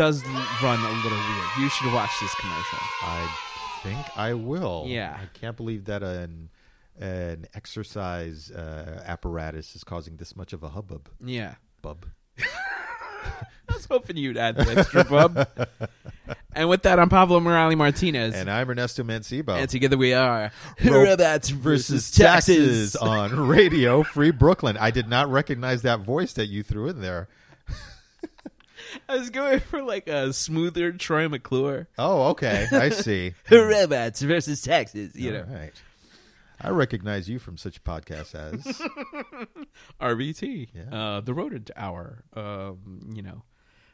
it is. It, it does run a little weird. You should watch this commercial. I think I will. Yeah. I can't believe that an an exercise uh, apparatus is causing this much of a hubbub. Yeah. Bub. I was hoping you'd add the extra bub. and with that, I'm Pablo Morales Martinez. And I'm Ernesto Mancibo. And together we are Ro- Robots versus versus taxes Taxes. on Radio Free Brooklyn. I did not recognize that voice that you threw in there. I was going for like a smoother Troy McClure. Oh, okay. I see. Robots versus Taxes, you know. Right. I recognize you from such podcasts as RBT, Yeah. uh, The Rodent Hour, um, you know,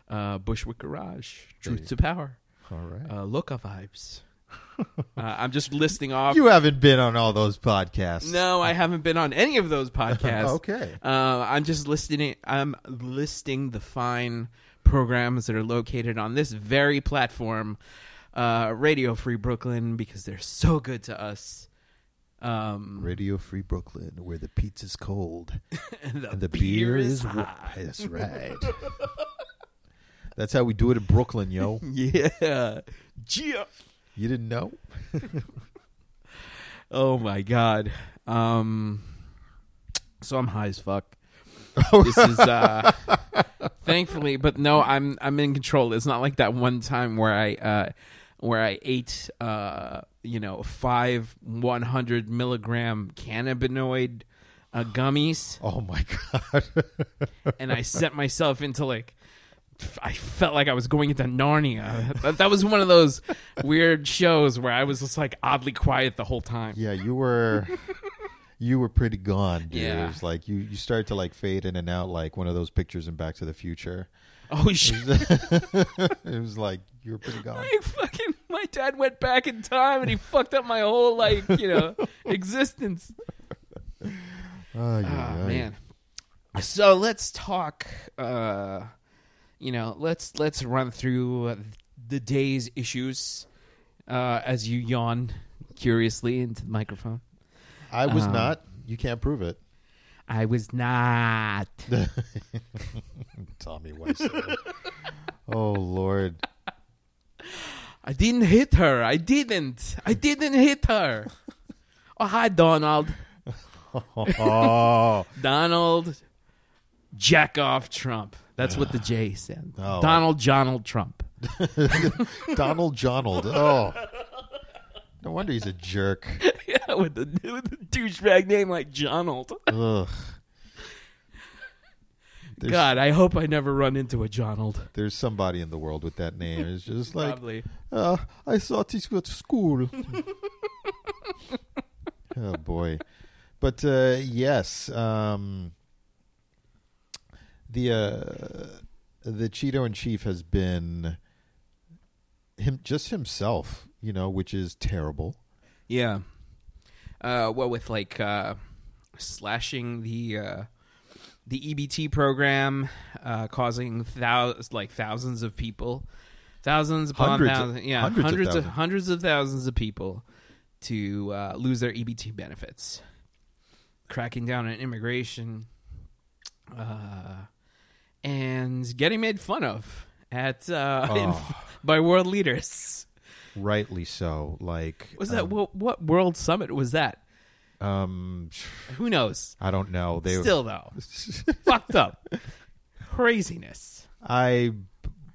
uh, Bushwick Garage, Truth to Power, All right. uh, Loca Vibes. uh, I'm just listing off. you haven't been on all those podcasts. no, I haven't been on any of those podcasts. Okay. Uh, I'm just listing. I'm listing the fine programs that are located on this very platform, uh, Radio Free Brooklyn, because they're so good to us. Um, Radio Free Brooklyn, where the pizza's cold and the, and the beer, is hot. That's right. That's how we do it in Brooklyn, yo. Yeah. Yeah. You didn't know? Oh my god. Um so I'm high as fuck. This is uh thankfully, but no, I'm I'm in control. It's not like that one time where I uh where I ate uh you know, 5 100 milligram cannabinoid uh, gummies Oh my god. and I set myself into like I felt like I was going into Narnia. That, that was one of those weird shows where I was just like oddly quiet the whole time. yeah, you were you were pretty gone, dude. Yeah. It was like you you started to like fade in and out like one of those pictures in Back to the Future. Oh shit! it was like you were pretty gone. My fucking my dad went back in time and he fucked up my whole like you know existence. Oh, Ah yeah, yeah. man. So let's talk. uh You know, let's let's run through the day's issues uh as you yawn curiously into the microphone. I was Um, not. You can't prove it. I was not. Tommy Wiseau. oh Lord. I didn't hit her. I didn't. I didn't hit her. Oh hi, Donald. Oh. Donald Jack off Trump. That's what the J said. Oh. Donald Donald Trump. Donald Jonald. Oh. No wonder he's a jerk. yeah, with the, with the douchebag name like Donald. Ugh. There's, God, I hope I never run into a Donald. there's somebody in the world with that name. It's just like, Probably. uh, I thought this was school. oh boy, but uh, yes, um, the uh, the Cheeto in chief has been him just himself, you know, which is terrible. Yeah. Uh, well, with like uh, slashing the uh, the EBT program, uh, causing thousands, like thousands of people, thousands upon Hundreds of- thousands, yeah, hundreds of hundreds of, thousands. hundreds of thousands of people to uh, lose their EBT benefits, cracking down on immigration, uh, and getting made fun of at uh, in- Oh. by world leaders. Rightly so. Like Was that um, what, what world summit was that? um Who knows? I don't know. They Still though, fucked up, craziness. I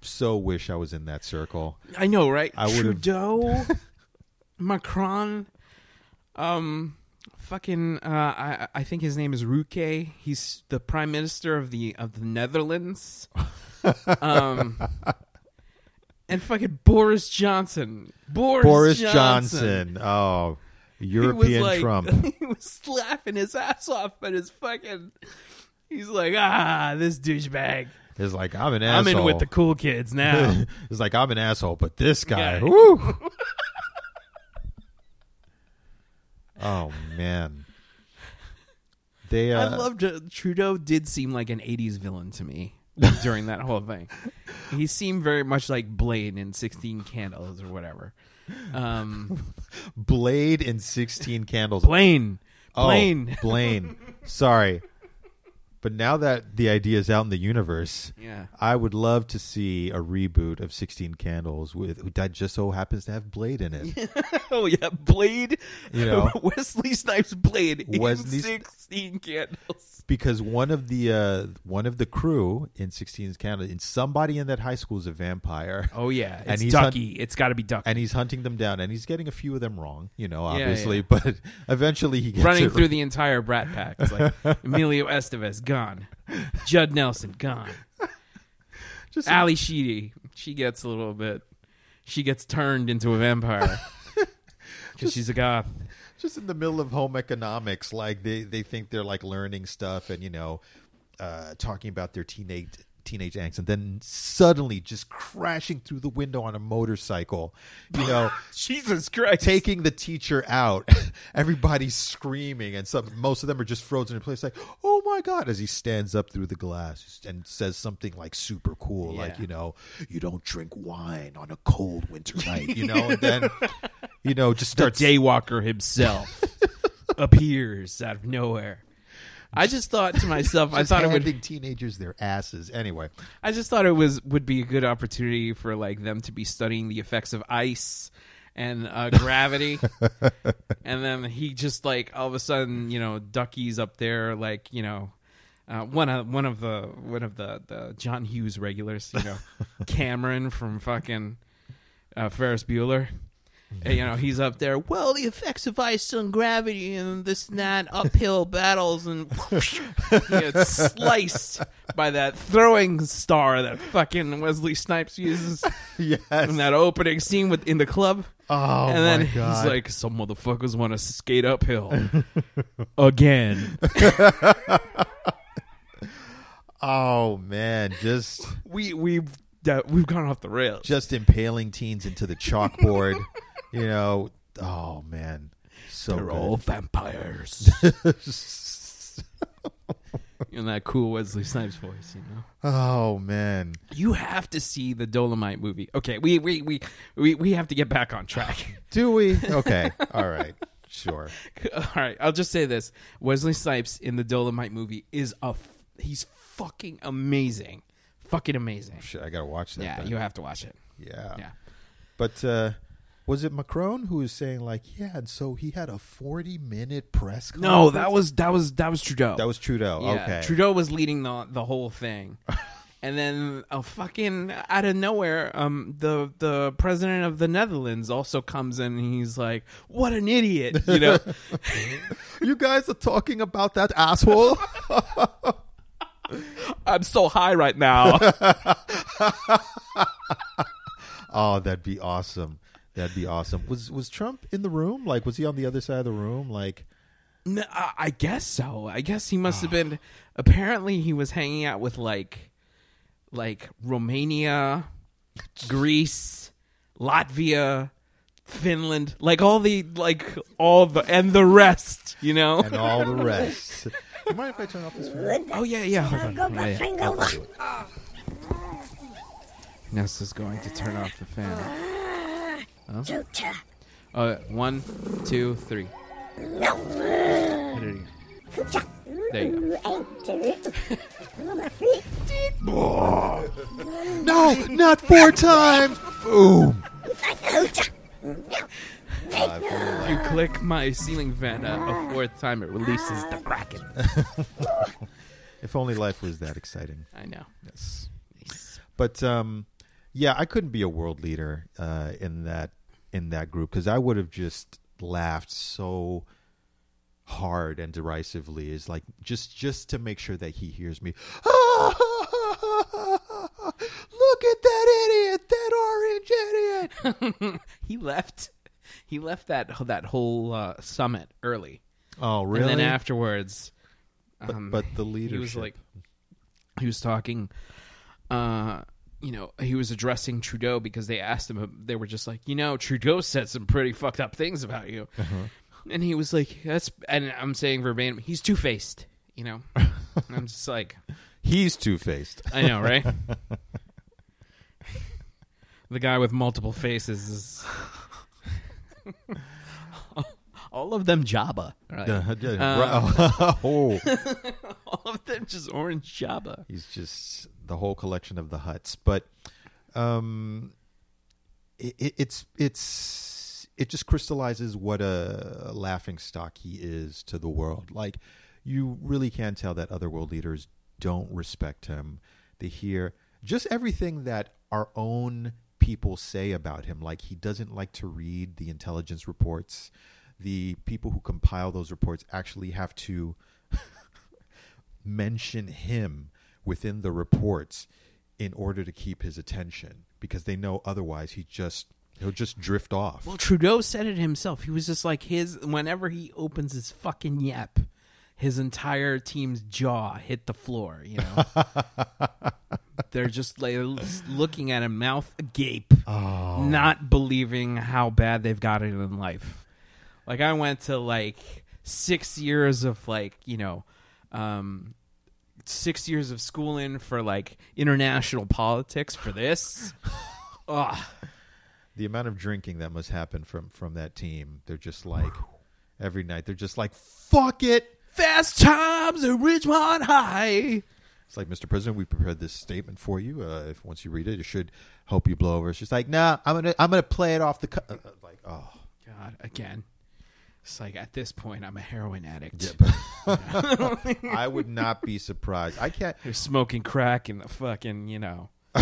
so wish I was in that circle. I know, right? I would've- Trudeau, Macron, um, fucking. Uh, I I think his name is Ruke. He's the prime minister of the of the Netherlands. um. And fucking Boris Johnson. Boris, Boris Johnson. Johnson. Oh, He was European like, Trump. he was laughing his ass off at his fucking. He's like, ah, this douchebag. It's like I'm an asshole. I'm in with the cool kids now. it's like I'm an asshole, but this guy. Yeah. Woo. oh man. They. Uh, I loved it. Trudeau did seem like an '80s villain to me during that whole thing. He seemed very much like Blade in Sixteen Candles or whatever. Um, Blade and Sixteen Candles. Blaine, Oh, Blaine. Blaine. Sorry. But now that the idea is out in the universe, Yeah. I would love to see a reboot of Sixteen Candles with that just so happens to have Blade in it. Oh yeah, Blade. You know. Wesley Snipes Blade Wesley in sixteen candles. because one of the uh, one of the crew in Sixteen Candles, and somebody in that high school is a vampire. Oh yeah, And it's he's hunt- Ducky. it's got to be Ducky. and he's hunting them down, and he's getting a few of them wrong, you know, Yeah, obviously. yeah. But eventually, he gets running through right. the entire Brat Pack. It's like Emilio Estevez gone, Judd Nelson gone, Just Ally Sheedy. She gets a little bit. She gets turned into a vampire because she's a goth. just in the middle of home economics, like they they think they're like learning stuff and you know, uh, talking about their teenage teenage angst, and then suddenly just crashing through the window on a motorcycle, you know. Jesus Christ! taking the teacher out. Everybody's screaming, and some most of them are just frozen in place, like "Oh my god!" As he stands up through the glass and says something like super cool, like you know, "You don't drink wine on a cold winter night," you know, and then you know just the starts Daywalker himself appears out of nowhere. I just thought to myself, I thought it would. handing teenagers their asses. Anyway, I just thought it was would be a good opportunity for like them to be studying the effects of ice and uh, gravity, and then he just like all of a sudden, you know, Ducky's up there, like you know. Uh, one of one of the one of the, the John Hughes regulars, you know, Cameron from fucking uh, Ferris Bueller. And, you know, he's up there. Well, the effects of ice and gravity and this and that, uphill battles, and he gets sliced by that throwing star that fucking Wesley Snipes uses yes. in that opening scene with in the club. oh and then my god! he's like, "Some motherfuckers want to skate uphill again." oh man, just We we've we've gone off the rails. just impaling teens into the chalkboard. you know, oh man, so They're good. all vampires. in that cool Wesley Snipes voice, you know. Oh man, You have to see the Dolomite movie. Okay, we we we we, we have to get back on track. do we? Okay, all right, sure. All right, I'll just say this: Wesley Snipes in the Dolomite movie is a f- he's fucking amazing, fucking amazing. Shit, I gotta watch that. Yeah, then. you have to watch it. yeah. Yeah. But uh, was it Macron who was saying like, yeah, and so he had a forty-minute press? Conference? No, that was that was that was Trudeau. that was Trudeau. Yeah, okay, Trudeau was leading the the whole thing. And then, a fucking out of nowhere, um, the the president of the Netherlands also comes in, and he's like, "What an idiot!" You know, you guys are talking about that asshole. I'm so high right now. oh, that'd be awesome. That'd be awesome. Was was Trump in the room? Like, was he on the other side of the room? Like, No, I I guess so. I guess he must have ah. been. Apparently, he was hanging out with like, like Romania, Greece, Latvia, Finland, like all the like all the and the rest. You know. and all the rest. you mind if I turn off this fan? Oh yeah, yeah. Hold on. Yeah, yeah. I'll do it. Nessa's going to turn off the fan. Tutor. Uh, one, two, three. Hit it again. There you go. No, not four times. Boom. Uh, if only If you click my ceiling fan uh, a fourth time, it releases the kraken. If only life was that exciting. I know. Yes. But um, yeah, I couldn't be a world leader uh, in that in that group because I would have just laughed so hard and derisively. Is like just just to make sure that he hears me. Look at that idiot! That orange idiot! he left. He left that that whole uh, summit early, Oh, really? and then afterwards, but, um, but the leadership. he was like, he was talking. Uh, you know, he was addressing Trudeau because they asked him. They were just like, you know, Trudeau said some pretty fucked up things about you, uh-huh. and he was like, that's. And I'm saying verbatim, he's two faced. You know, And I'm just like, he's two faced. I know, right? the guy with multiple faces is. All of them Jabba. Right? Uh, oh, all of them just orange Jabba. He's just the whole collection of the Hutts. But um, it, it, it's it's it just crystallizes what a laughing stock he is to the world. Like you really can tell that other world leaders don't respect him. They hear just everything that our own people say about him. Like he doesn't like to read the intelligence reports. The people who compile those reports actually have to mention him within the reports in order to keep his attention because they know otherwise he just he'll just drift off. Well, Trudeau said it himself. He was just like his. Whenever he opens his fucking yap, his entire team's jaw hit the floor. You know, they're just like looking at him, mouth agape, oh. not believing how bad they've got it in life. Like I went to like six years of like you know, um, six years of schooling for like international politics for this. Ugh. the amount of drinking that must happen from from that team. They're just like every night they're just like fuck it. Fast times at Ridgemont High. It's like, Mr. President, we prepared this statement for you. Uh, if once you read it, it should help you blow over. It's just like, nah, I'm gonna, I'm gonna play it off the. cu- uh, uh, like, oh, God, again. It's like at this point, I'm a heroin addict. yeah, I would not be surprised. I can't. They're smoking crack in the fucking, you know,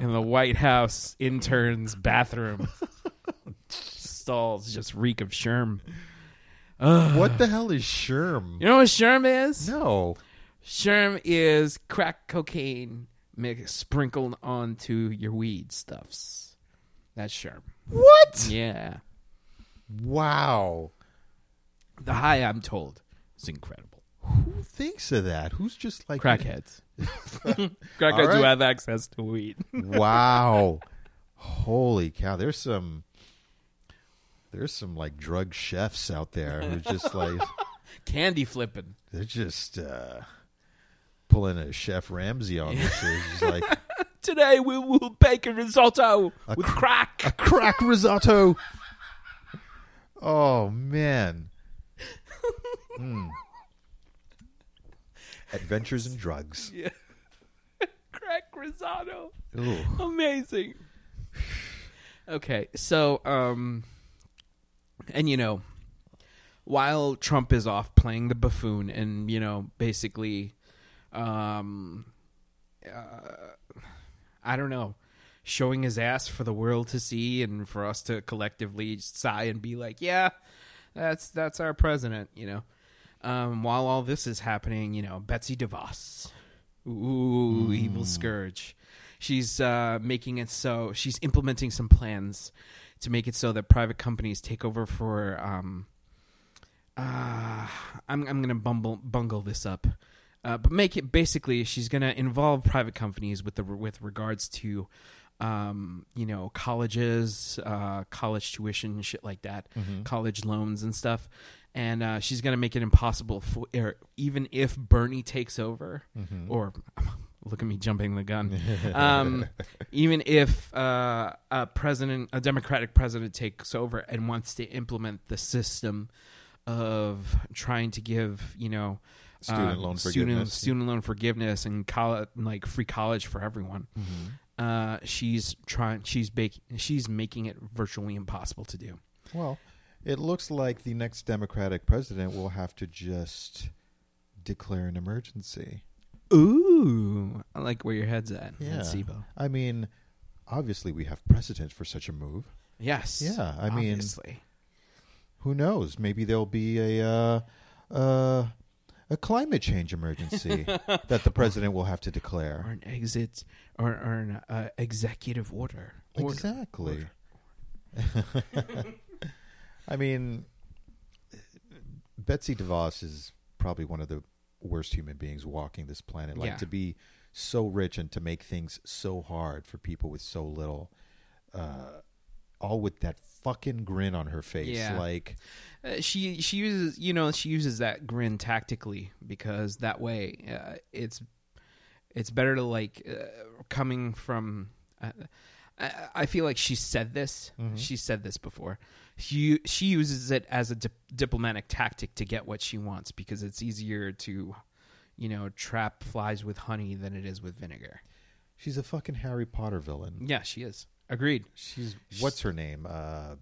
in the White House intern's bathroom. Stalls just reek of Sherm. What the hell is Sherm? You know what Sherm is? No. Sherm is crack cocaine mix, sprinkled onto your weed stuffs. That's Sherm. What? Yeah. Wow. The high, I'm told, is incredible. Who thinks of that? Who's just like Crackheads. Crackheads right. who have access to weed. Wow. Holy cow. There's some there's some like drug chefs out there who just like Candy flipping. they're just uh pulling a chef Ramsay on this. It's like Today we will bake a risotto A with cr- crack. a crack risotto. Oh man. Hmm. Adventures in drugs. Yeah. crack risotto. Ooh. Amazing. Okay, so um and you know, while Trump is off playing the buffoon and you know, basically um uh, I don't know, showing his ass for the world to see and for us to collectively sigh and be like, yeah, that's that's our president, you know. Um, while all this is happening, you know, Betsy DeVos, ooh, evil scourge, she's uh, making it so she's implementing some plans to make it so that private companies take over for. Um, uh, I'm I'm gonna bumble bungle this up, uh, but make it basically she's gonna involve private companies with the with regards to, um, you know, colleges, uh, college tuition, shit like that, college loans and stuff, and uh, she's gonna make it impossible for er, even if Bernie takes over, or look at me jumping the gun, um, even if uh, a president, a Democratic president takes over and wants to implement the system of trying to give you know Student uh, loan student, forgiveness. student loan forgiveness and college, like free college for everyone. Mm-hmm. Uh, she's trying. She's bak- She's making it virtually impossible to do. Well, it looks like the next Democratic president will have to just declare an emergency. Ooh, I like where your head's at. Yeah. SIBO. I mean, obviously we have precedent for such a move. Yes. Yeah, I mean- Who knows? Maybe there'll be a uh, uh, a climate change emergency that the president will have to declare, or an exit, or, or an uh, executive order. Order. Exactly. I mean, Betsy DeVos is probably one of the worst human beings walking this planet. Like Yeah. to be so rich and to make things so hard for people with so little, uh, all with that fucking grin on her face. Yeah. Like, Uh, she she uses you know she uses that grin tactically because that way uh, it's it's better to like uh, coming from uh, I, I feel like she said this. Mm-hmm. She said this before. She she uses it as a dip, diplomatic tactic to get what she wants because it's easier to, you know, trap flies with honey than it is with vinegar. She's a fucking Harry Potter villain. Yeah, she is. Agreed. She's what's her name? Uh,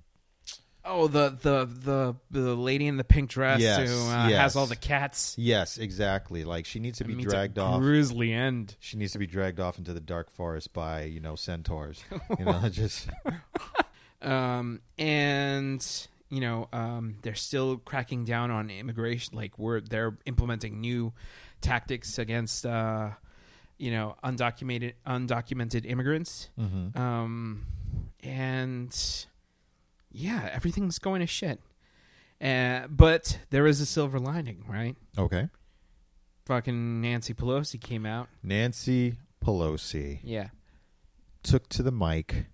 Oh, the the the the lady in the pink dress Yes, who uh, yes. has all the cats. yes, exactly. Like she needs to It be means a dragged off. Grisly end. She needs to be dragged off into the dark forest by you know centaurs. You know, just um, and you know um, they're still cracking down on immigration. Like we're they're implementing new tactics against uh, you know undocumented undocumented immigrants. Mhm. Um, and yeah, everything's going to shit. Uh, but there is a silver lining, right? okay. Fucking Nancy Pelosi came out. Nancy Pelosi Yeah. took to the mic,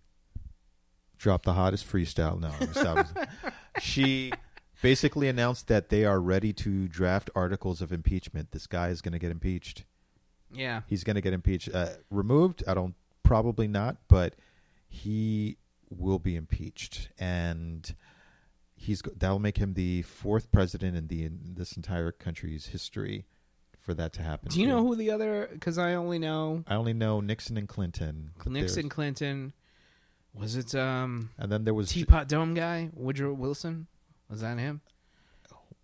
dropped the hottest freestyle. No, she basically announced that they are ready to draft articles of impeachment. This guy is going to get impeached. Yeah. He's going to get impeached. Uh, removed? I don't. Probably not. But he will be impeached, and he's that'll make him the fourth president in the in this entire country's history for that to happen. Do you to. know who the other? Because I only know I only know Nixon and Clinton. Nixon, Clinton. Was it um and then there was Teapot Dome guy Woodrow Wilson? Was that him?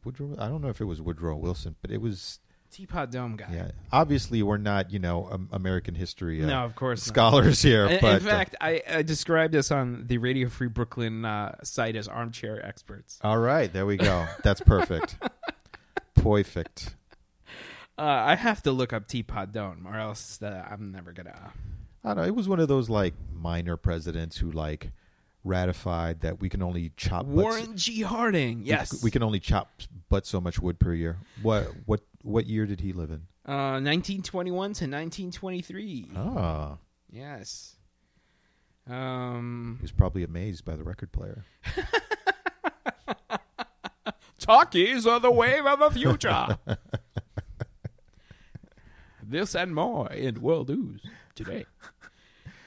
Woodrow. I don't know if it was Woodrow Wilson, but it was. Teapot Dome guy. Yeah, obviously we're not you know um, American history uh, No, of course not. scholars here, In- but in fact, I, I described us on the Radio Free Brooklyn uh, site as armchair experts. uh, all right, there we go. That's perfect. perfect. Uh, I have to look up Teapot Dome, or else uh, I'm never gonna. I don't know. It was one of those like minor presidents who like ratified that we can only chop Warren G. Harding. we- Yes, we, can only chop but so much wood per year. What what what year did he live in? Uh, 1921 to 1923. Ah, Yes. Um, he was probably amazed by the record player. talkies are the wave of the future. this and more in World News today.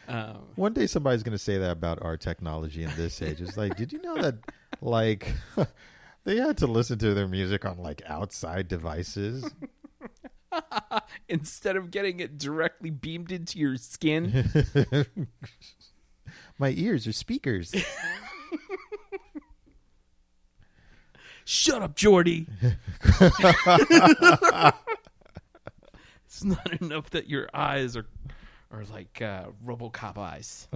Um, One day somebody's going to say that about our technology in this age. It's like, did you know that like they had to listen to their music on like outside devices? instead of getting it directly beamed into your skin, My ears are speakers. shut up, Geordi. it's not enough that your eyes are are like uh, RoboCop eyes.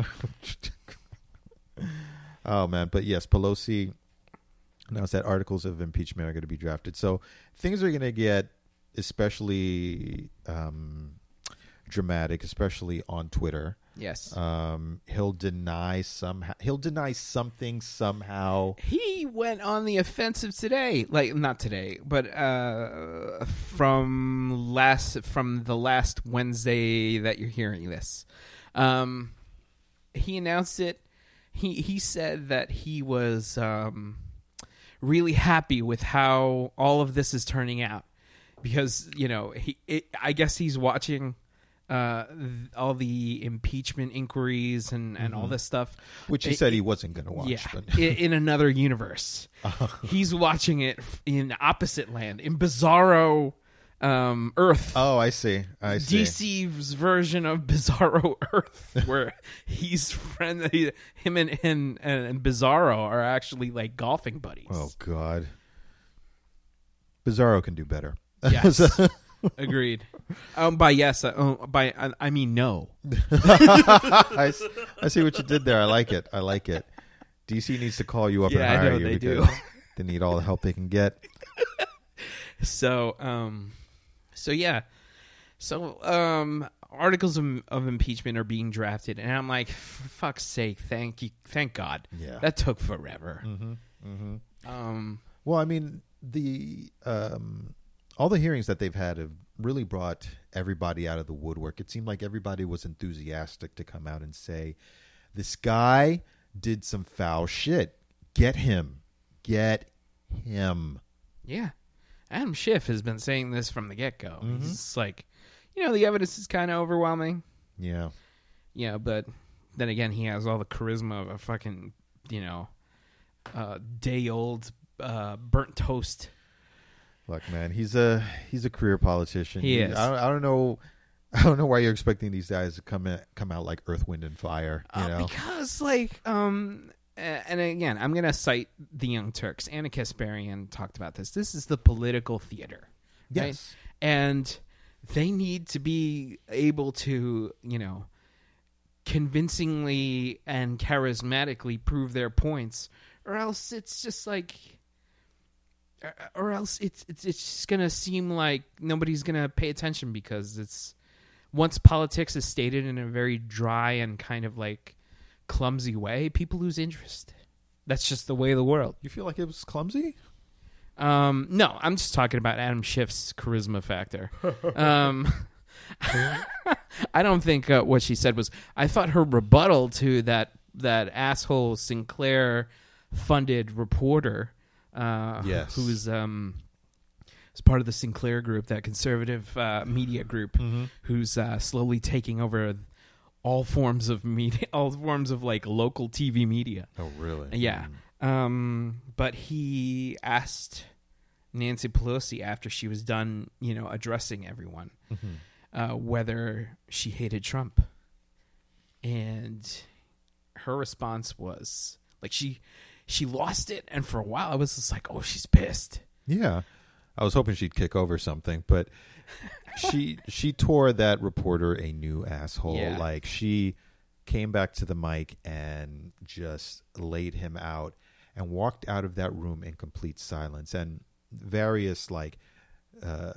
Oh man, but yes, Pelosi announced that articles of impeachment are going to be drafted. So things are going to get especially um, dramatic, especially on Twitter. Yes. Um, he'll deny somehow. He'll deny something somehow. He went on the offensive today, like not today, but uh, from last from the last Wednesday that you're hearing this. Um, he announced it. He he said that he was um, really happy with how all of this is turning out because you know he it, I guess he's watching uh th- all the impeachment inquiries and and all this stuff Which he It- said he wasn't going to watch. yeah, But in another universe. He's watching it in opposite land, in Bizarro um, Earth. oh, I see. I see. DC's version of Bizarro Earth, where he's friend, he, him and, and and Bizarro are actually like golfing buddies. Oh God. Bizarro can do better. yes, agreed. Um, by yes, uh, oh, by I, I mean no. I see what you did there. I like it. I like it. DC needs to call you up Yeah, and hire know you they do. they need all the help they can get. So, um, so yeah, so um, articles of, of impeachment are being drafted, and I'm like, for fuck's sake, thank you, thank God. Yeah. that took forever. Mm-hmm. Mm-hmm. Um, Well, I mean, the um, all the hearings that they've had have really brought everybody out of the woodwork. It seemed like everybody was enthusiastic to come out and say, "This guy did some foul shit. Get him. Get him." yeah, Adam Schiff has been saying this from the get go. Mhm. He's like, you know, the evidence is kind of overwhelming. Yeah. Yeah, but then again, he has all the charisma of a fucking you know uh, day old uh, burnt toast. Look, man, he's a he's a career politician. He is. I don't, I don't know. I don't know why you're expecting these guys to come in, come out like Earth, Wind, and Fire. You Uh, know, because like um and again i'm gonna cite the young turks ana kasparian talked about this this is the political theater right? Yes. and they need to be able to you know convincingly and charismatically prove their points or else it's just like or- or else it's it's it's just gonna seem like nobody's gonna pay attention because it's once politics is stated in a very dry and kind of like clumsy way, people lose interest. That's just the way of the world. You feel like it was clumsy? Um, no, I'm just talking about Adam Schiff's charisma factor. um, I don't think uh, what she said was. I thought her rebuttal to that that asshole Sinclair funded reporter, uh, Yes. who's um, is part of the Sinclair group, that conservative uh, media group, who's uh, slowly taking over all forms of media, all forms of like local TV media. Oh, really? Yeah. Mm. Um, but he asked Nancy Pelosi after she was done, you know, addressing everyone, uh, whether she hated Trump. And her response was like she she lost it and for a while I was just like, "Oh, she's pissed." Yeah. I was hoping she'd kick over something, but she she tore that reporter a new asshole. Yeah. Like she came back to the mic and just laid him out and walked out of that room in complete silence. And various like uh,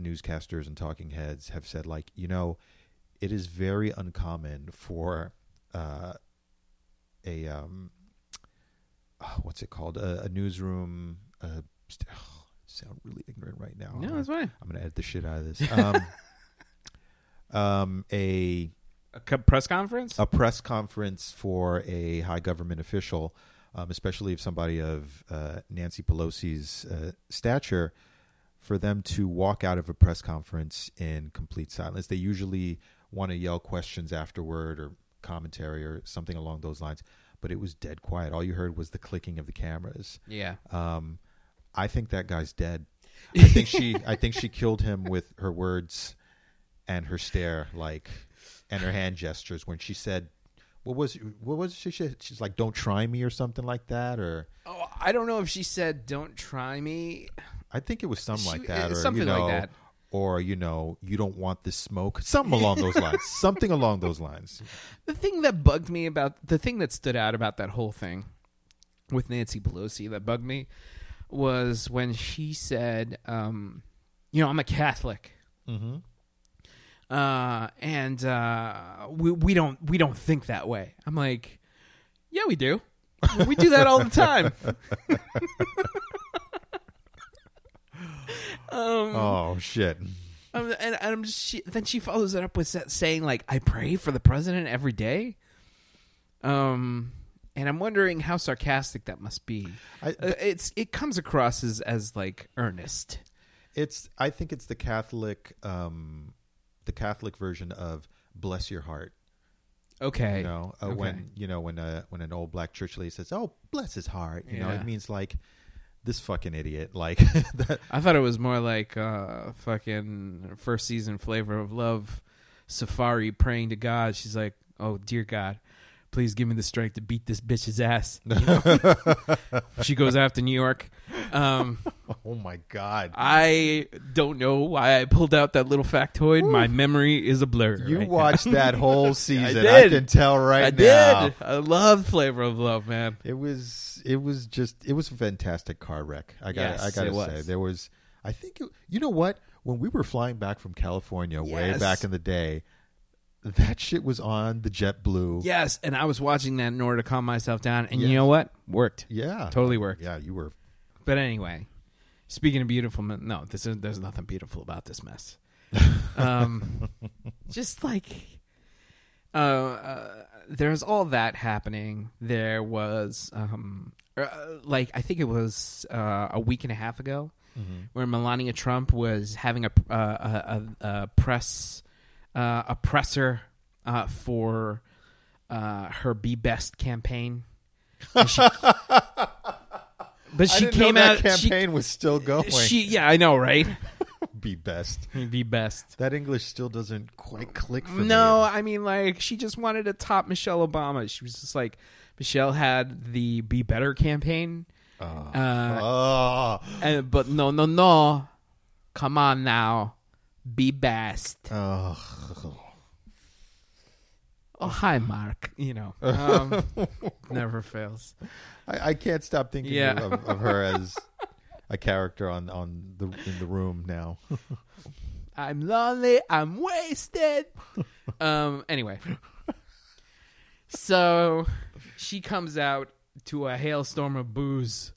newscasters and talking heads have said like, you know, it is very uncommon for uh, a um, oh, what's it called a, a newsroom. Uh, st- oh, sound really ignorant right now. No, that's fine. I'm gonna edit the shit out of this. Um, um, a A co- press conference? a press conference for a high government official, um, especially if somebody of uh, Nancy Pelosi's uh, stature, for them to walk out of a press conference in complete silence. They usually want to yell questions afterward or commentary or something along those lines, but it was dead quiet. All you heard was the clicking of the cameras. yeah. Um, I think that guy's dead. I think she I think she killed him with her words and her stare, like and her hand gestures when she said, "What was what was she? said? She's like, don't try me' or something like that." Or Oh, I don't know if she said don't try me. I think it was something She- like that, or something you like know, that. or you know, you don't want this smoke, something along those lines, something along those lines. The thing that bugged me about the thing that stood out about that whole thing with Nancy Pelosi that bugged me was when she said, um, "You know, I'm a Catholic, hmm uh, and uh, we we don't we don't think that way." I'm like, "Yeah, we do. We do that all the time." um, Oh shit! Um, and, and I'm just, she, then she follows it up with saying like, "I pray for the president every day." Um, and I'm wondering how sarcastic that must be. I, Uh, it's it comes across as as like earnest. it's I think it's the Catholic, um, the Catholic version of "bless your heart." Okay, You know, uh, Okay. when you know when a when an old black church lady says, "Oh, bless his heart," you know, it means like this fucking idiot. Like that. I thought it was more like uh, fucking first season flavor of love, Saaphyri praying to God. She's like, "Oh dear God." Please give me the strength to beat this bitch's ass. You know? she goes after New York. Um, Oh my god! I don't know why I pulled out that little factoid. My memory is a blur. You right now. watched that whole season. I I, can tell right I now. did. I love Flavor of Love, man. It was it was just it was a fantastic car wreck. I got Yes, I got to it was. say there was I think it, you know what when we were flying back from California way back in the day that shit was on the JetBlue. Yes, and I was watching that in order to calm myself down, and Yes. you know what? Worked. Yeah. Totally worked. Yeah, you were But anyway, speaking of beautiful, men- no, this is, there's nothing beautiful about this mess. Um, just like, uh, uh, there's all that happening. There was, um, uh, like, I think it was uh, a week and a half ago, where Melania Trump was having a uh, a, a, a press uh, a presser uh, for uh, her "Be Best" campaign. She- but she I didn't know came that out. she- campaign was still going. she, yeah, I know, right? be best. Be best. That English still doesn't quite click for me. No, I mean like she just wanted to top Michelle Obama. She was just like Michelle had the "Be Better" campaign, uh, Oh, and, but no, no, no, come on now, be best. oh. Oh, hi, Mark. You know, um, never fails. I, I can't stop thinking Yeah. of, of her as a character on, on the in the room now. I'm lonely. I'm wasted. um. Anyway, so she comes out to a hailstorm of boos.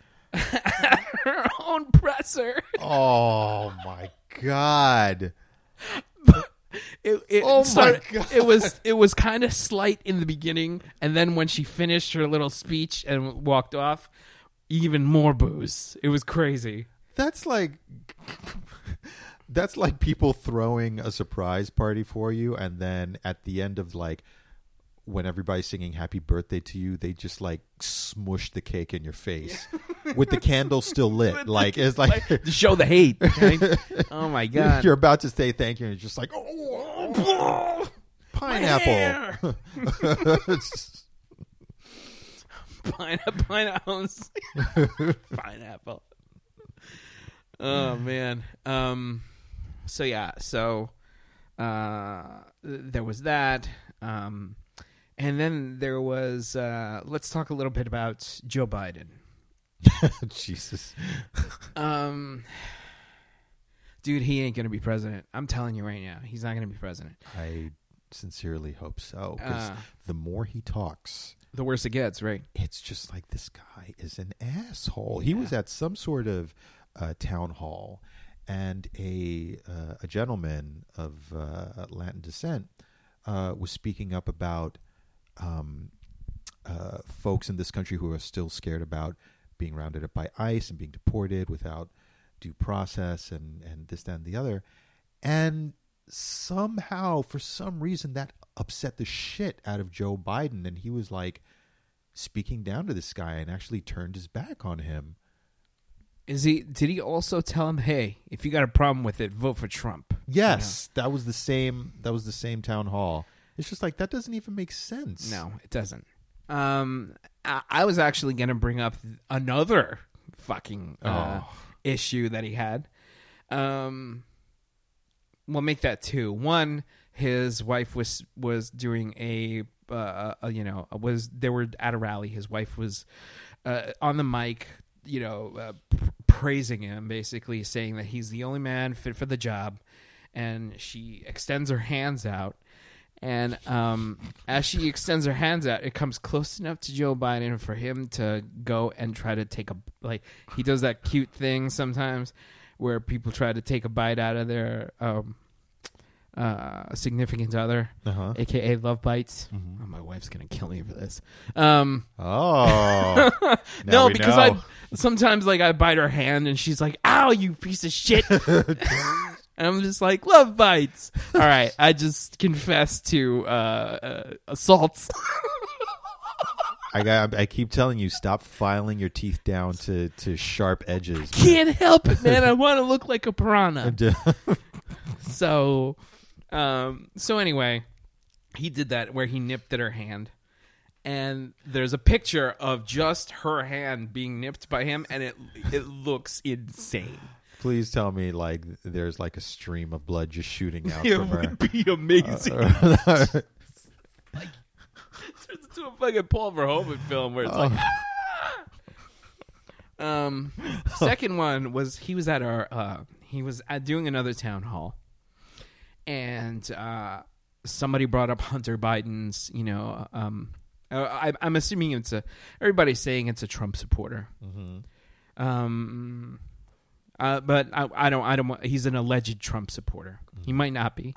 her own presser. oh my god! It, it Oh my God. It was it was kind of slight in the beginning, and then when she finished her little speech and walked off, even more boos. It was crazy. That's like that's like people throwing a surprise party for you, and then at the end of like when everybody's singing "Happy Birthday" to you, they just like smush the cake in your face with the candle still lit. like it's like. to show the hate. okay? oh my god! You're about to say thank you, and it's just like, oh, pineapple. pineapple, pineapples, pineapple. Oh man. Um. So yeah. So, uh, there was that. Um, and then there was. Uh, let's talk a little bit about Joe Biden. Jesus. Um. Dude, he ain't gonna be president. I'm telling you right now, he's not gonna be president. I sincerely hope so. Because Uh. the more he talks, The worse it gets, right? it's just like this guy is an asshole. He was at some sort of uh, town hall, and a uh, a gentleman of uh, Latin descent uh, was speaking up about um, uh, folks in this country who are still scared about being rounded up by ICE and being deported without due process and and this that and the other, and somehow for some reason that upset the shit out of Joe Biden, and he was like speaking down to this guy and actually turned his back on him. Is he? Did he also tell him, "Hey, if you got a problem with it, vote for Trump"? Yes, that was the same. That was the same town hall. It's just like that doesn't even make sense. No, it doesn't. Um, I, I was actually going to bring up another fucking uh, Oh. issue that he had. Um, we'll make that two. One, his wife was was doing a, uh, a you know was they were at a rally. His wife was uh, on the mic, you know, uh, praising him, basically saying that he's the only man fit for the job, and she extends her hands out. And um, as she extends her hands out, it comes close enough to Joe Biden for him to go and try to take a like he does that cute thing sometimes where people try to take a bite out of their um, uh, significant other, Uh-huh. aka love bites. Mhm. Oh, my wife's gonna kill me for this. Um, Oh, no, because know. I sometimes like I bite her hand and she's like, "Ow, you piece of shit." And I'm just like, love bites. All right, I just confessed to uh, uh, assaults. I got. I keep telling you, stop filing your teeth down to to sharp edges. Can't help it, man. I want to look like a piranha. So, um, so anyway, he did that where he nipped at her hand, and there's a picture of just her hand being nipped by him, and it it looks insane. Please tell me, like, there's like a stream of blood just shooting out It from her. would be amazing. Uh, turns into a fucking Paul Verhoeven film where it's like. "Ah!" Um, second one was he was at our uh, he was at doing another town hall, and uh, somebody brought up Hunter Biden's. You know, um, uh, I, I'm assuming it's a everybody's saying it's a Trump supporter. Um, uh, but I, I don't. I don't. want- He's an alleged Trump supporter. He might not be.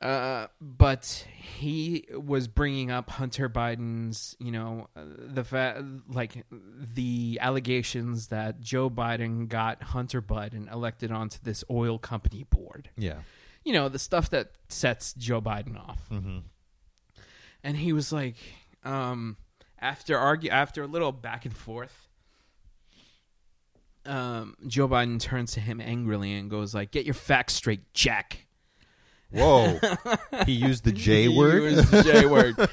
Uh, but he was bringing up Hunter Biden's, you know, uh, the fa- like the allegations that Joe Biden got Hunter Biden elected onto this oil company board. yeah. You know, the stuff that sets Joe Biden off. Mm-hmm. and he was like, um, after argue after a little back and forth, um, Joe Biden turns to him angrily and goes like, "Get your facts straight, Jack." Whoa. he used the J He word. used the J word.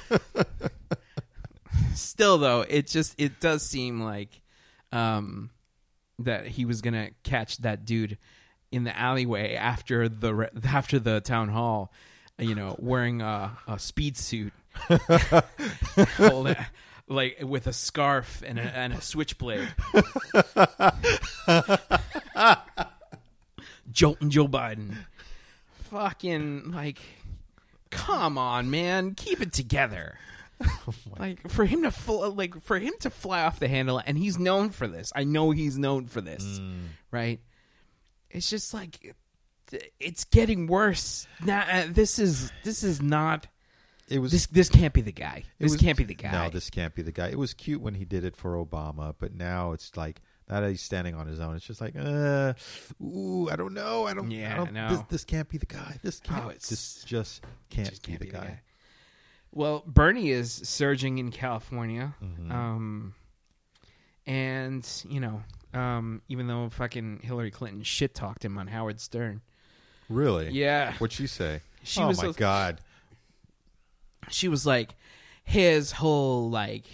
Still, though, it just it does seem like um, that he was gonna catch that dude in the alleyway after the re- after the town hall, you know, wearing a, a speed suit, Hold it- like with a scarf and a, and a switchblade. Jolting Joe Biden. Fucking like, come on, man, keep it together. like for him to fl- like for him to fly off the handle, and he's known for this. I know he's known for this, right? It's just like it's getting worse now. Uh, this is this is not It was this. This can't be the guy. This was- can't be the guy. No, this can't be the guy. It was cute when he did it for Obama, but now it's like now that he's standing on his own, it's just like, uh, ooh, I don't know, I don't, Yeah, I don't, no. This, this can't be the guy. This can't. Oh, it's- this just can't, just be, can't the, guy. Well, Bernie is surging in California. Mm-hmm. Um, and, you know, um, even though fucking Hillary Clinton shit talked him on Howard Stern. Really? Yeah. What'd she say? She oh was my so- god! She was like, his whole, like,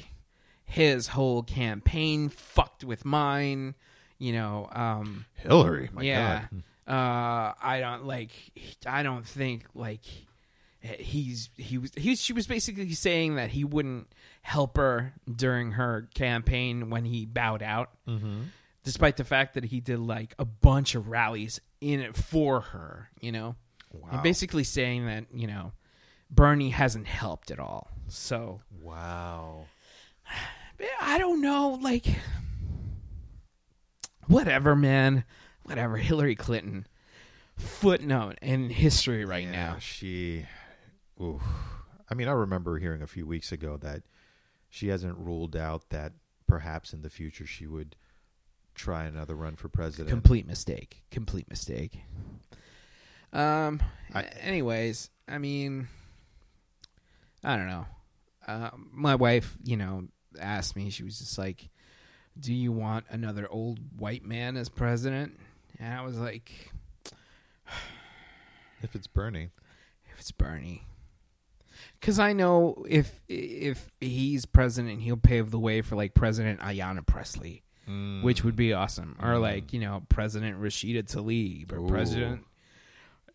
his whole campaign fucked with mine. You know, um, Hillary. My yeah. God. Uh, I don't like. I don't think like he's he was he she was basically saying that he wouldn't help her during her campaign when he bowed out, mm-hmm. despite the fact that he did like a bunch of rallies in it for her. You know, and Wow. basically saying that you know Bernie hasn't helped at all. So Wow. I don't know, like whatever, man. Whatever. Hillary Clinton. Footnote in history right Yeah, now. she. Ooh. I mean, I remember hearing a few weeks ago that she hasn't ruled out that perhaps in the future she would try another run for president. Complete mistake. Complete mistake. Um. I- anyways, I mean, I don't know. Uh, my wife, you know, asked me. She was just like, "Do you want another old white man as president?" And I was like, if it's Bernie. if it's Bernie. Because I know if if he's president, he'll pave the way for like President Ayanna Pressley, Mm. which would be awesome, or like you know President Rashida Tlaib or Ooh. President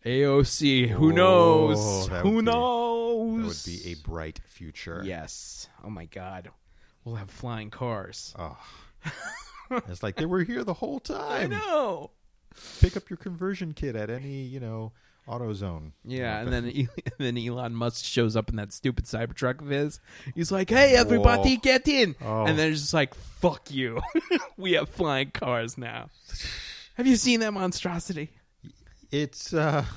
AOC. Who knows? Who be- knows? That would be a bright future. yes. Oh my God, we'll have flying cars. Oh. it's like they were here the whole time. I know. Pick up your conversion kit at any, you know, AutoZone. Yeah, and then and then Elon Musk shows up in that stupid Cybertruck of his. He's like, "Hey, everybody, Whoa. get in!" Oh. And then it's just like, "Fuck you, we have flying cars now." Have you seen that monstrosity? It's uh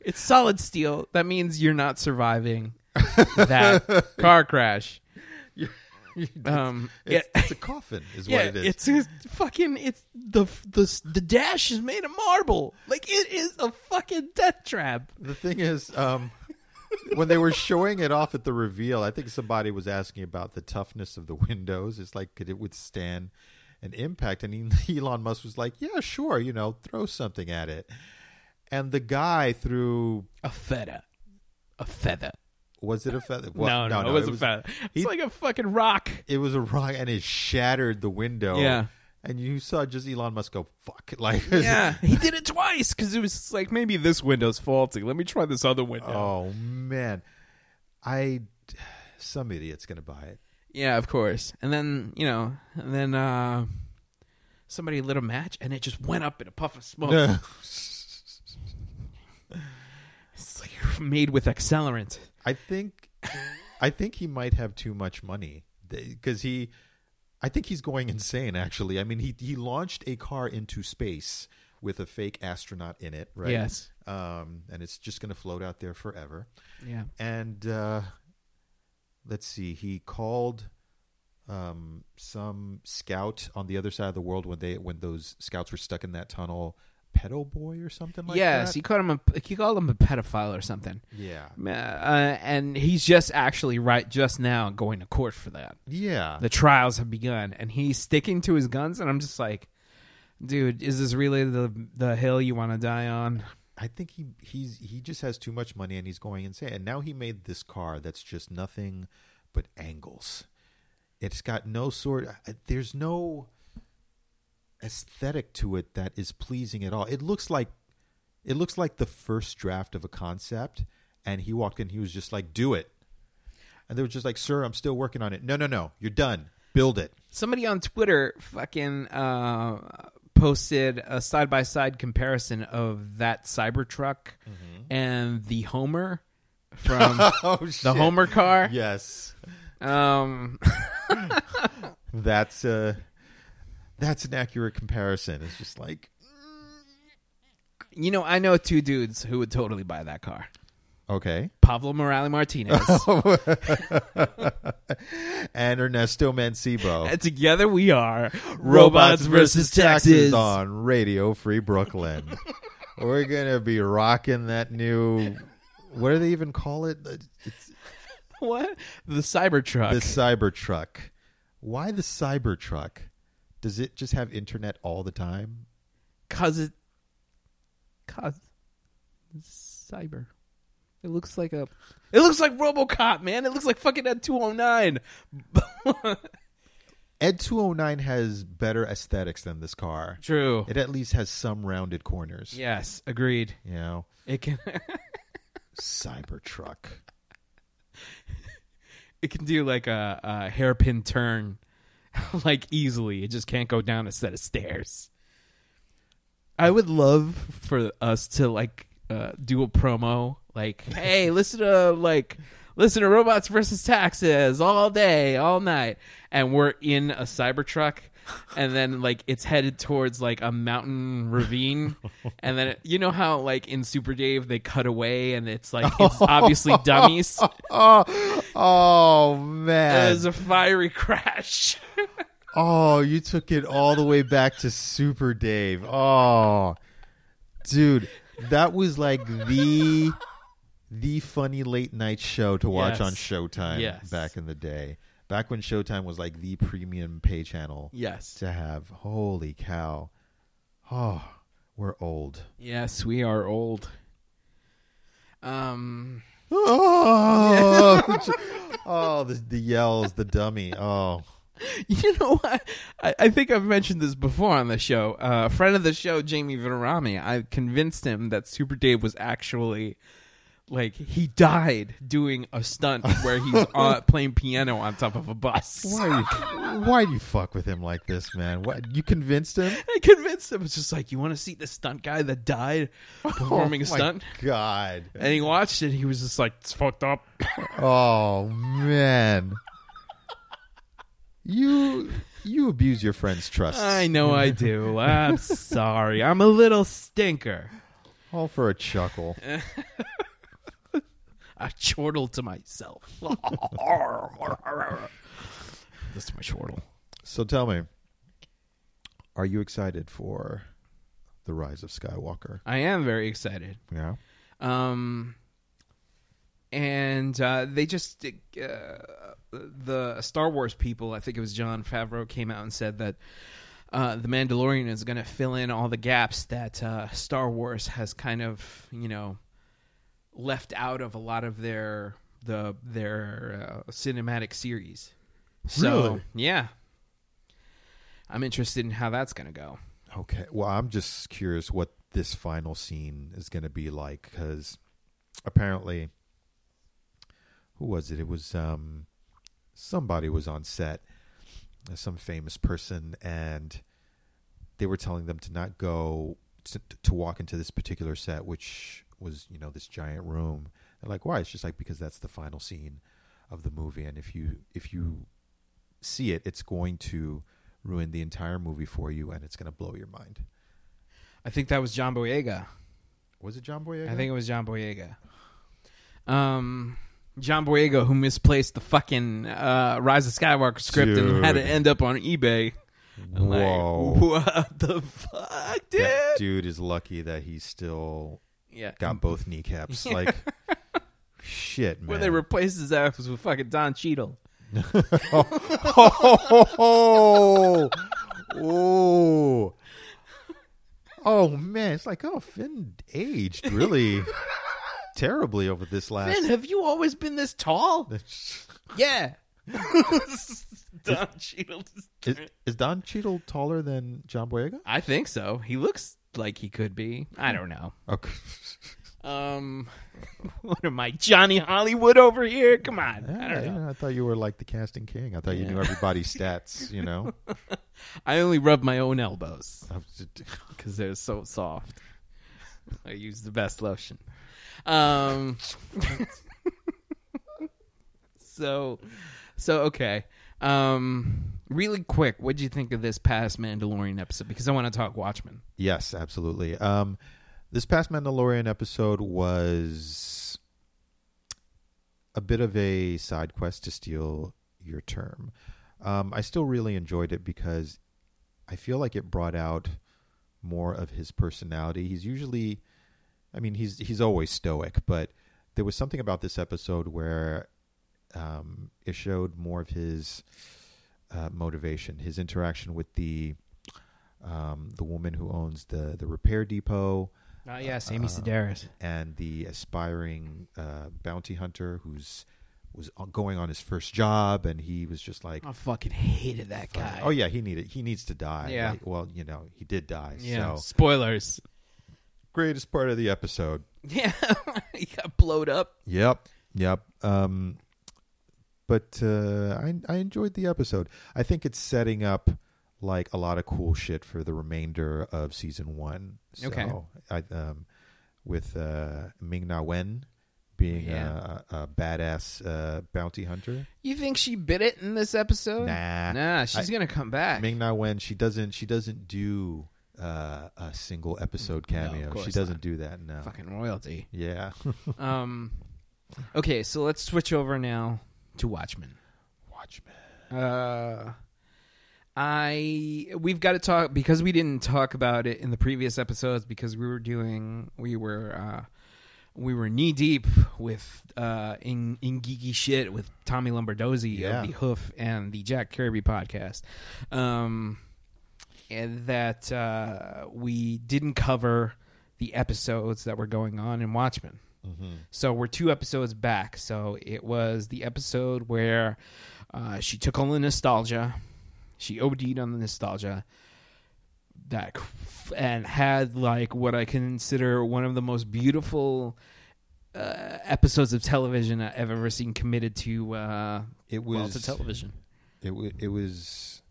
It's solid steel. That means you're not surviving that car crash. Um, yeah, it's, it's a coffin is yeah, what it is. it's a fucking. It's the the the dash is made of marble. Like it is a fucking death trap. The thing is, um, when they were showing it off at the reveal, I think somebody was asking about the toughness of the windows. It's like, could it withstand an impact? And Elon Musk was like, yeah, sure, you know, throw something at it. And the guy threw, A feather, a feather. was it a feather? no, no, it was a feather. It's he- like a fucking rock. It was a rock, and it shattered the window. Yeah. And you saw just Elon Musk go, fuck. Like, Yeah, he did it twice because it was like maybe this window's faulty. Let me try this other window. oh, man. I, some idiot's going to buy it. Yeah, of course. And then you know, and then uh somebody lit a match and it just went up in a puff of smoke. It's like made with accelerant. I think I think he might have too much money because he I think he's going insane actually. I mean he he launched a car into space with a fake astronaut in it, right? Yes. Um and it's just going to float out there forever. Yeah. And uh let's see, he called um some scout on the other side of the world when they when those scouts were stuck in that tunnel pedo boy or something like yes, that. he called him a he called him a pedophile or something. yeah, Uh, and he's just actually right just now going to court for that. yeah. The trials have begun, and he's sticking to his guns. And I'm just like, dude, is this really the the hill you want to die on? I think he he's he just has too much money and he's going insane. And now he made this car that's just nothing but angles. It's got no sort. uh, There's no aesthetic to it that is pleasing at all. It looks like it looks like the first draft of a concept. And he walked in. He was just like, "Do it." And they were just like, "Sir, I'm still working on it." No, no, no. You're done. Build it. Somebody on Twitter fucking uh, posted a side by side comparison of that Cybertruck and the Homer from Oh the Homer car. Yes. Um, That's uh that's an accurate comparison. It's just like you know, I know two dudes who would totally buy that car. Okay. Pablo Morales Martinez. and Ernesto Mancibo. and together we are Robots versus Taxes. on Radio Free Brooklyn. We're gonna be rocking that new. What do they even call it? It's What? The Cybertruck. the Cybertruck. Why the Cybertruck? Does it just have internet all the time? Cause it, cause cyber. It looks like a. It looks like RoboCop, man. It looks like fucking Ed two hundred nine. Ed two hundred nine has better aesthetics than this car. True. It at least has some rounded corners. yes, agreed. You know, It can. Cybertruck. it can do like a, a hairpin turn, like easily. It just can't go down a set of stairs. I would love for us to like uh, do a promo, like, "Hey, listen to like." Listen to Robots versus Taxes all day, all night, and we're in a Cybertruck, and then like it's headed towards like a mountain ravine, and then it, you know how like in Super Dave they cut away and it's like it's obviously dummies. Oh, oh man! There's a fiery crash. Oh, you took it all the way back to Super Dave. Oh, dude, that was like the the funny late night show to watch Yes. on Showtime Yes. back in the day. Back when Showtime was like the premium pay channel yes. to have. Holy cow! Oh, we're old. Yes, we are old. Um Oh, oh, the, the yells, the dummy. Oh, you know what? I, I think I've mentioned this before on the show. Uh, a friend of the show, Jamie Vinarami, I convinced him that Super Dave was actually like he died doing a stunt where he's uh, playing piano on top of a bus. why you, why do you fuck with him like this, man? What you convinced him? I convinced him. It's just like you want to see the stunt guy that died performing a Oh, my stunt, God. and he watched it. He was just like, "It's fucked up." Oh man. You you abuse your friend's trust. I know I do. I'm sorry. I'm a little stinker. All for a chuckle. I chortle to myself. That's my chortle. So tell me, are you excited for the rise of Skywalker? I am very excited. Yeah. Um, and uh, they just uh, the Star Wars people. I think it was Jon Favreau came out and said that uh, the Mandalorian is going to fill in all the gaps that uh, Star Wars has kind of you know left out of a lot of their the their uh, cinematic series. So Really? yeah, I'm interested in how that's going to go. Okay. Well, I'm just curious what this final scene is going to be like because apparently, who was it? It was um, somebody was on set, some famous person, and they were telling them to not go to, to walk into this particular set, which was you know this giant room. They're like, why? It's just like because that's the final scene of the movie, and if you if you see it, it's going to ruin the entire movie for you, and it's going to blow your mind. I think that was John Boyega. Was it John Boyega? I think it was John Boyega. Um, John Boyega, who misplaced the fucking uh, Rise of Skywalker script and had it Dude. end up on eBay I'm like, Whoa. what the fuck, dude? That dude is lucky that he's still yeah, got both kneecaps. Like, shit, man. where they replaced his ass with fucking Don Cheadle. oh, oh, oh, man! It's like, oh, Finn aged really terribly over this last. Man, have you always been this tall? Yeah. Don Cheadle. is, is Don Cheadle taller than John Boyega? I think so. He looks like he could be. I don't know. Okay. Um, what am I, Johnny Hollywood over here? Come on. I don't know. yeah, I thought you were like the casting king. I thought you Yeah. knew everybody's stats. You know, I only rub my own elbows I was just- because they're so soft. I use the best lotion. Um. so, so okay. Um, really quick, what would you think of this past Mandalorian episode? Because I want to talk Watchmen. Yes, absolutely. Um, this past Mandalorian episode was a bit of a side quest to steal your term. Um, I still really enjoyed it because I feel like it brought out more of his personality. He's usually, I mean, he's he's always stoic, but there was something about this episode where um, it showed more of his uh, motivation, his interaction with the um, the woman who owns the the repair depot, Oh yes, Amy Uh, Sedaris. and the aspiring uh, bounty hunter who's was going on his first job, and he was just like, I fucking hated that guy. "Oh yeah, he needed he needs to die." Yeah. Like, well, you know, he did die. yeah. So Spoilers. greatest part of the episode. Yeah, he got blowed up. Yep, yep. Um, but uh, I I enjoyed the episode. I think it's setting up like a lot of cool shit for the remainder of season one. So Okay. I um with uh, Ming Na Wen being Yeah. a, a badass uh, bounty hunter. You think she bit it in this episode? Nah, Nah, she's I- gonna come back. Ming Na Wen. She doesn't. She doesn't do uh, a single episode cameo. course she doesn't not. do that. No. Fucking royalty. Yeah. Um, okay, so let's switch over now to Watchmen. Watchmen. Uh, I we've got to talk because we didn't talk about it in the previous episodes because we were doing we were uh we were knee deep with uh in in geeky shit with Tommy Lombardozzi Yeah. of the Hoof and the Jack Kirby podcast. Um and that uh we didn't cover the episodes that were going on in Watchmen. Mm-hmm. So we're two episodes back. So it was the episode where uh, she took on the nostalgia, she OD'd on the nostalgia, that and had like what I consider one of the most beautiful uh, episodes of television I've ever seen committed to uh, It well was to television. It wa it was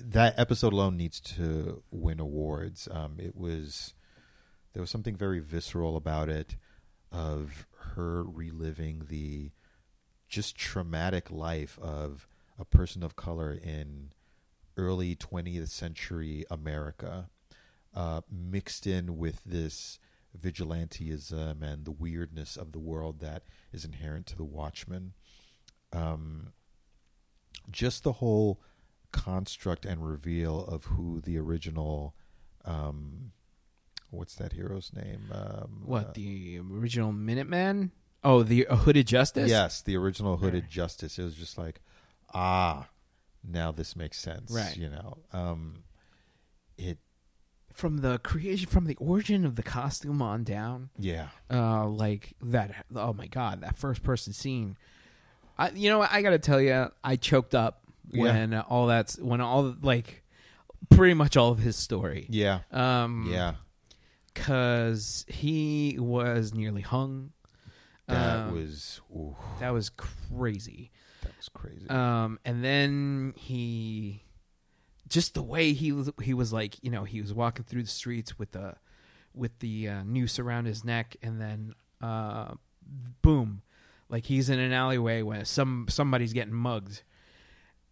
that episode alone needs to win awards. Um, it was there was something very visceral about it, of her reliving the just traumatic life of a person of color in early 20th century America, uh, mixed in with this vigilanteism and the weirdness of the world that is inherent to the Watchmen. Um, just the whole construct and reveal of who the original um what's that hero's name um What uh, the original Minuteman? Oh, the uh, Hooded Justice. yes the original hooded Right. justice it was just like ah now this makes sense Right. you know um it from the creation, from the origin of the costume on down. yeah uh like that oh my god that first person scene i you know i gotta tell you i choked up when uh, all that's when all like pretty much all of his story yeah um yeah because he was nearly hung. That Um, was ooh, that was crazy. That was crazy. Um and then he just the way he was he was like you know he was walking through the streets with the with the uh, noose around his neck and then uh boom. Like he's in an alleyway where some somebody's getting mugged.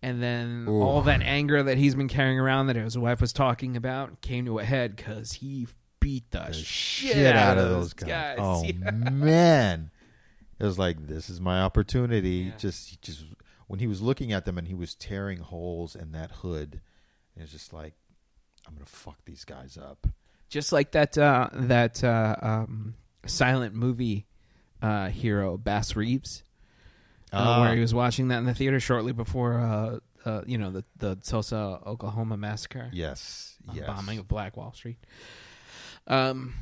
And then Ooh. all that anger that he's been carrying around that his wife was talking about came to a head because he beat the, the shit, out of those guys, Oh Yeah. man, it was like this is my opportunity. Yeah. Just just when he was looking at them and he was tearing holes in that hood, it was just like, I'm gonna fuck these guys up. Just like that uh, that uh, um, silent movie uh, hero Bass Reeves, uh, Ah. where he was watching that in the theater shortly before uh, uh, you know the the Tulsa, Oklahoma massacre. Yes, yes. bombing of Black Wall Street. Um,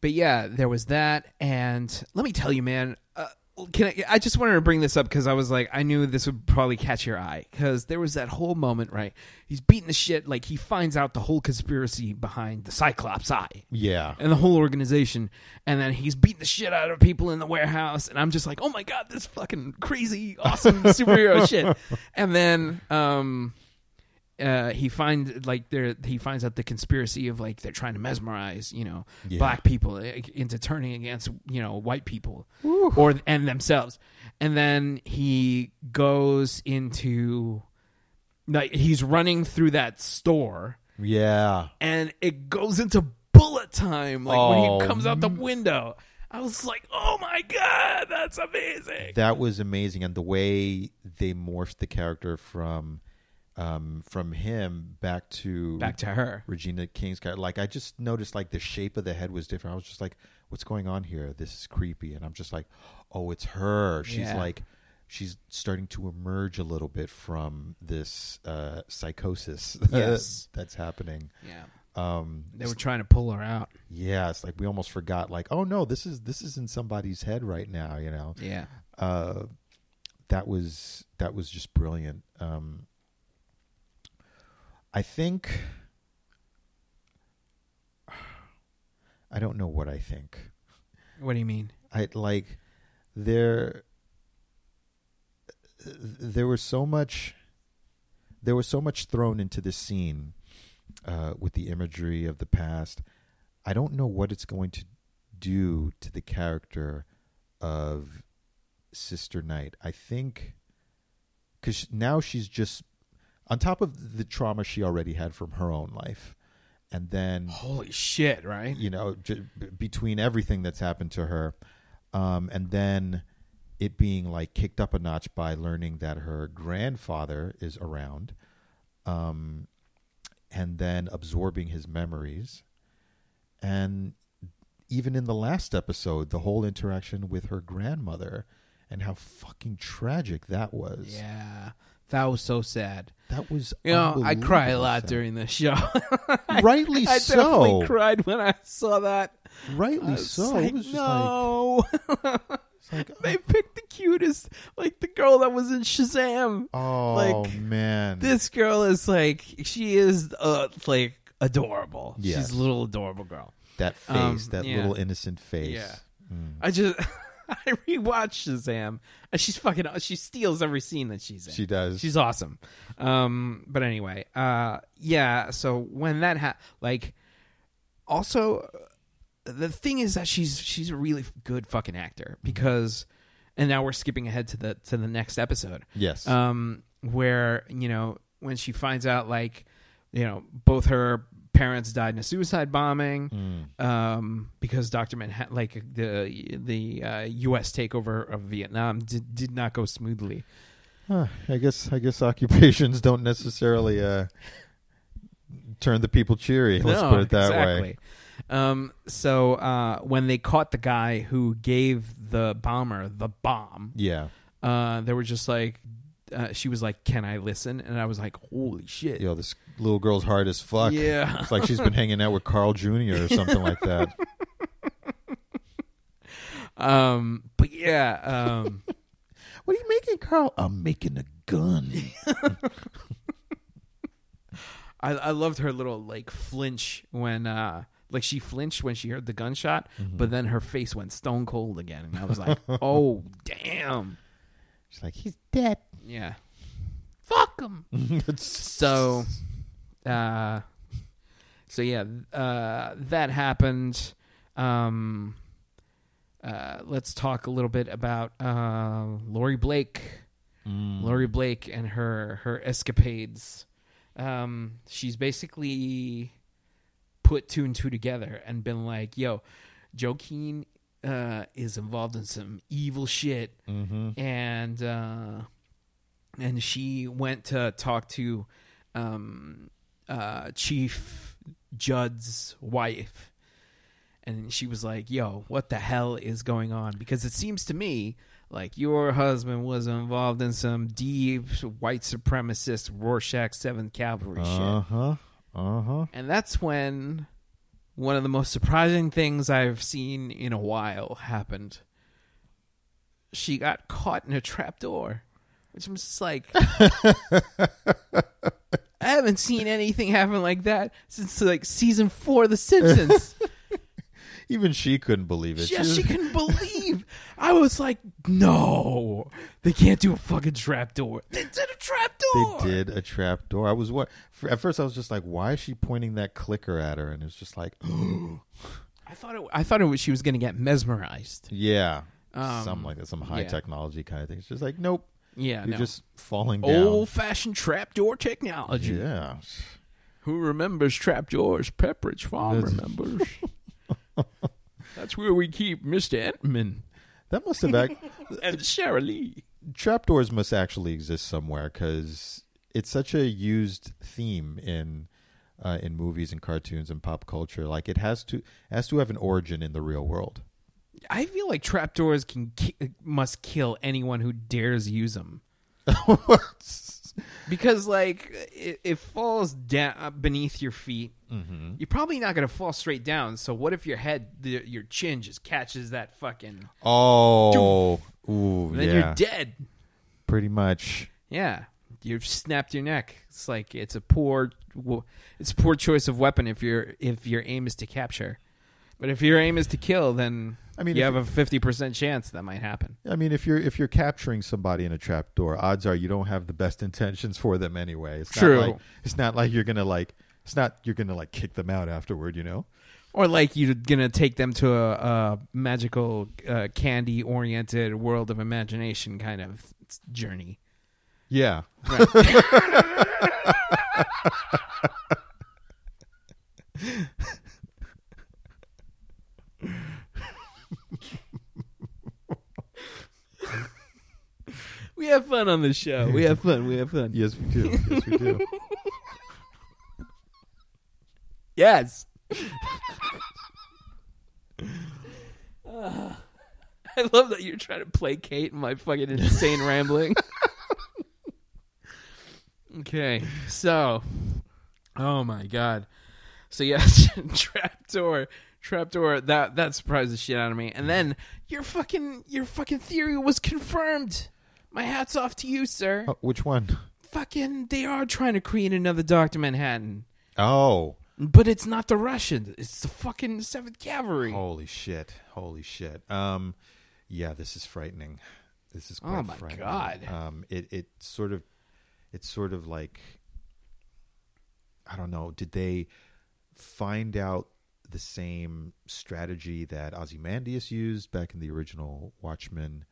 but yeah, there was that, and let me tell you, man. Uh, can I? I just wanted to bring this up because I was like, I knew this would probably catch your eye because there was that whole moment, right? He's beating the shit, like he finds out the whole conspiracy behind the Cyclops Eye Yeah, and the whole organization, and then he's beating the shit out of people in the warehouse, and I'm just like, oh my god, this fucking crazy, awesome superhero shit. And then, um, uh, he finds like there, he finds out the conspiracy of like they're trying to mesmerize, you know, Yeah. black people into turning against you know white people or and themselves, and then he goes into like he's running through that store. Yeah. and it goes into bullet time like when Oh, he comes out the window. I was like oh my god that's amazing. That was amazing, and the way they morphed the character from um, from him back to back to her Regina King's character. Like I just noticed, like the shape of the head was different. I was just like, "What's going on here? This is creepy." And I'm just like, "Oh, it's her. She's Yeah. like." She's starting to emerge a little bit from this uh, psychosis Yes. that's happening. yeah Um, they were trying to pull her out yeah, it's like we almost forgot. Like, oh no, this is this is in somebody's head right now. You know, yeah uh, that was that was just brilliant. Um, I think I don't know what I think. what do you mean I like there there was so much there was so much thrown into this scene uh, with the imagery of the past. I don't know what it's going to do to the character of Sister Night. I think because now she's just on top of the trauma she already had from her own life, and then holy shit right you know, j- between everything that's happened to her, um, and then it being like kicked up a notch by learning that her grandfather is around, um, and then absorbing his memories, and even in the last episode, the whole interaction with her grandmother and how fucking tragic that was. yeah that was so sad That was you know i cry a lot sad. during this show Rightly i so. I definitely cried when i saw that Rightly so. like, it was just no like, like they picked the cutest like the girl that was in shazam Oh Like, man, this girl is like she is uh like adorable. Yes. She's a little adorable girl. that face, um, that yeah. little innocent face. Yeah. Mm. I just I rewatched Shazam and she's fucking she steals every scene that she's in. She does. She's awesome. Um but anyway, uh yeah, so when that ha- like also the thing is that she's she's a really good fucking actor because and now we're skipping ahead to the to the next episode. yes. um, where you know when she finds out like you know both her parents died in a suicide bombing Mm. um, because Doctor Manhattan like the the uh, U.S. takeover of Vietnam did, did not go smoothly. Huh, I guess I guess occupations don't necessarily uh, turn the people cheery. Let's No, put it that exactly. way. Um, so uh, when they caught the guy who gave the bomber the bomb, Yeah. uh, they were just like, uh, she was like, "Can I listen?" And I was like, "Holy shit!" Yo, this little girl's hard as fuck. Yeah. It's like she's been hanging out with Carl Jr. or something like that. Um, but yeah, um, What are you making, Carl? I'm making a gun. I, I loved her little like flinch when uh like she flinched when she heard the gunshot, Mm-hmm. but then her face went stone cold again, and I was like, "Oh damn, She's like, he's dead. Yeah, fuck them. so, uh, so yeah, uh, that happened. Um, uh, let's talk a little bit about uh, Laurie Blake. Mm. Laurie Blake and her her escapades. Um, she's basically put two and two together and been like, "Yo, Joe Keene uh, is involved in some evil shit, Mm-hmm. and uh, and she went to talk to um, uh, Chief Judd's wife, and she was like, "Yo, what the hell is going on?" Because it seems to me like your husband was involved in some deep white supremacist Rorschach Seventh Cavalry shit. Uh huh. Uh huh. and that's when one of the most surprising things I've seen in a while happened. She got caught in a trapdoor, which I'm just like, I haven't seen anything happen like that since like season four of The Simpsons. Even she couldn't believe it. yes, was- she couldn't believe. I was like, no, they can't do a fucking trapdoor. They did a trapdoor. They did a trap door. I was what? At first, I was just like, "Why is she pointing that clicker at her?" And it was just like, I thought it. I thought it was she was going to get mesmerized. "Yeah, Um, something like that, some high yeah. technology kind of thing." It's just like, "Nope, Yeah, you're no. just falling down." old fashioned trapdoor technology. yeah, Who remembers trapdoors? Pepperidge Farm That's- remembers. That's where we keep Mr. Entman that must have act- and Sara Lee. trapdoors must actually exist somewhere because it's such a used theme in uh, in movies and cartoons and pop culture. Like it has to has to have an origin in the real world. I feel like trapdoors can ki- must kill anyone who dares use them because like it, it falls down beneath your feet. mm-hmm. You're probably not going to fall straight down. So what if your head, the, your chin, just catches that fucking? Oh, ooh, Then yeah, you're dead. pretty much. Yeah, you've snapped your neck. It's like it's a poor, it's a poor choice of weapon if your if your aim is to capture. But if your aim is to kill, then I mean, you have a fifty percent chance that might happen. I mean, if you're if you're capturing somebody in a trap door, odds are you don't have the best intentions for them anyway. It's True. Not like, it's not like you're gonna like. It's not you're gonna like kick them out afterward. You know. Or like you're gonna take them to a, a magical, uh, candy-oriented world of imagination kind of journey. Yeah. We have fun on the show. We have fun. We have fun. Yes, we do. Yes, we do. Yes. Ah. I love that you're trying to placate my fucking insane rambling. okay, so, oh my god, so yes, trapdoor, trapdoor. That that surprised the shit out of me. And then your fucking your fucking theory was confirmed. My hats off to you, sir. Oh, which one? Fucking, they are trying to create another Doctor Manhattan. Oh, But it's not the Russians. It's the fucking Seventh Cavalry. holy shit! Holy shit! Um, yeah, this is frightening. This is quite Oh, my frightening. God. Um, it it sort of, it's sort of like, I don't know. Did they find out the same strategy that Ozymandias used back in the original Watchmen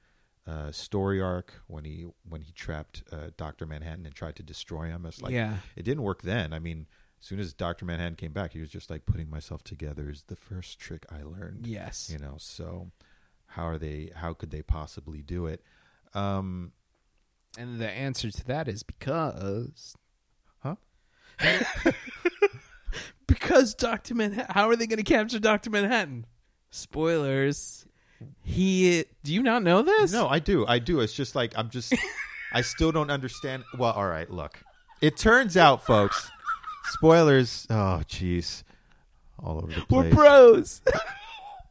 uh, story arc when he when he trapped uh, Doctor Manhattan and tried to destroy him? It's like yeah. it didn't work then. I mean, as soon as Doctor Manhattan came back, he was just like putting myself together is the first trick I learned. Yes. You know, so how are they? How could they possibly do it? Um, And the answer to that is because. Huh? because Dr. Manhattan. How are they going to capture Dr. Manhattan? Spoilers. He. Do you not know this? no, I do, I do. It's just like I'm just, I still don't understand. Well, all right, look. It turns out, folks. Spoilers. Oh, jeez, all over the place. We're pros.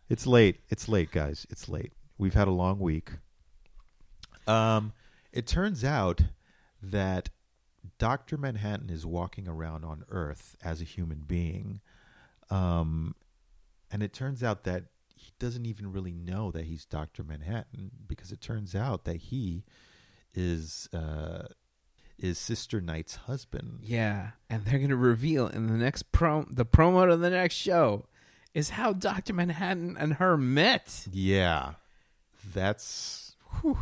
It's late. It's late, guys. It's late. We've had a long week. Um, it turns out that Doctor Manhattan is walking around on Earth as a human being, um, and it turns out that he doesn't even really know that he's Doctor Manhattan because it turns out that he is uh, is Sister Night's husband. yeah. And they're going to reveal in the next prom. The promo to the next show is how Dr. Manhattan and her met. Yeah, that's whew,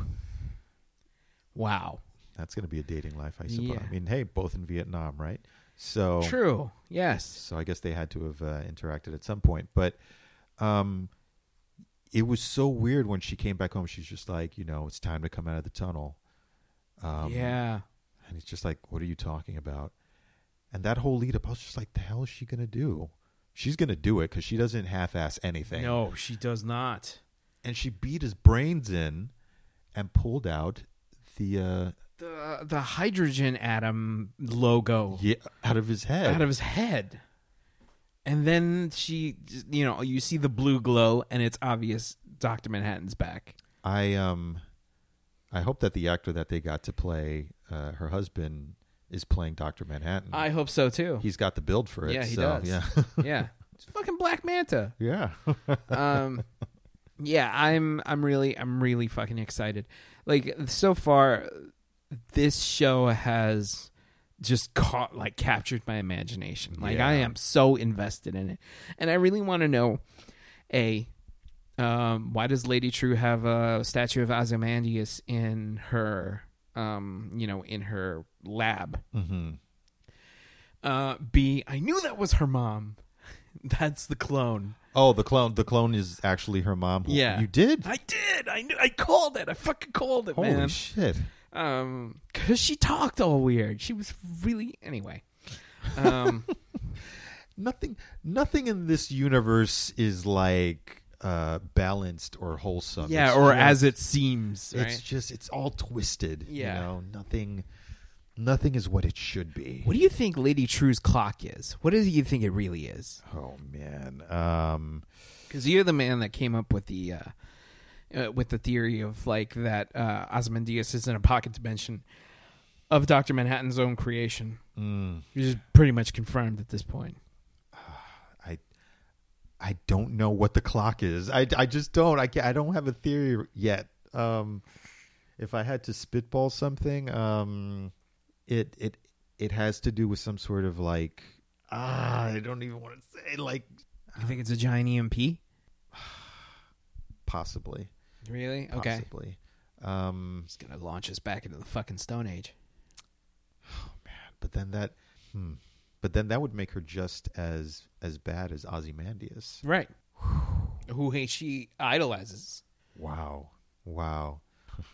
Wow. that's going to be a dating life, I suppose. Yeah. I mean, hey, both in Vietnam, right? So True. Yes. So I guess they had to have uh, interacted at some point. But um, it was so weird when she came back home. She's just like, you know, it's time to come out of the tunnel. Um, yeah. And he's just like, "What are you talking about?" And that whole lead up, I was just like, "The hell is she gonna do?" She's gonna do it because she doesn't half-ass anything. No, she does not. And she beat his brains in, and pulled out the uh, The the hydrogen atom logo yeah out of his head. out of his head. And then she, you know, you see the blue glow, and it's obvious Doctor Manhattan's back. I um, I hope that the actor that they got to play uh, her husband is playing Doctor Manhattan. I hope so too. He's got the build for it. Yeah, he so, does. Yeah, yeah, it's fucking Black Manta. yeah. um yeah i'm i'm really i'm really fucking excited like so far this show has just caught like captured my imagination like i am so invested in it and i really want to know a um why does lady Trieu have a statue of ozymandias in her um you know in her lab hmm uh b i knew that was her mom that's the clone Oh, the clone. The clone is actually her mom. Yeah. you did. I did. I knew. I called it. I fucking called it, man. Holy man. shit! Um, because she talked all weird. She was really anyway. Um, Nothing. Nothing in this universe is like uh balanced or wholesome. yeah, It's or just- as it seems. It's just. It's all twisted. Yeah. You know, nothing. Nothing is what it should be. What do you think Lady Trieu's clock is? What do you think it really is? Oh man. Um. Because you're the man that came up with the uh, uh, with the theory of like that uh, Ozymandias is in a pocket dimension of Doctor Manhattan's own creation. mm, Which is pretty much confirmed at this point. I. I don't know what the clock is. I, I just don't. I I don't have a theory yet. Um, if I had to spitball something, um, it it it has to do with some sort of like ah, I don't even want to say like You think it's a giant EMP? possibly. Really? Okay. Possibly. Um, It's gonna launch us back into the fucking Stone Age. Oh man. But then that, hmm, but then that would make her just as as bad as Ozymandias. Right. Who he, she idolizes. Wow, wow.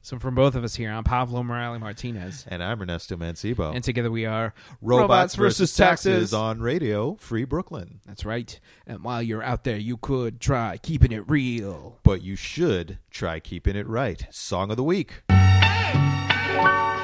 So from both of us here, I'm Pablo Morales Martinez. And I'm Ernesto Mancibo. And together we are Robots, versus taxes on Radio Free Brooklyn. That's right. And while you're out there, you could try keeping it real. But you should try keeping it right. Song of the week. Hey!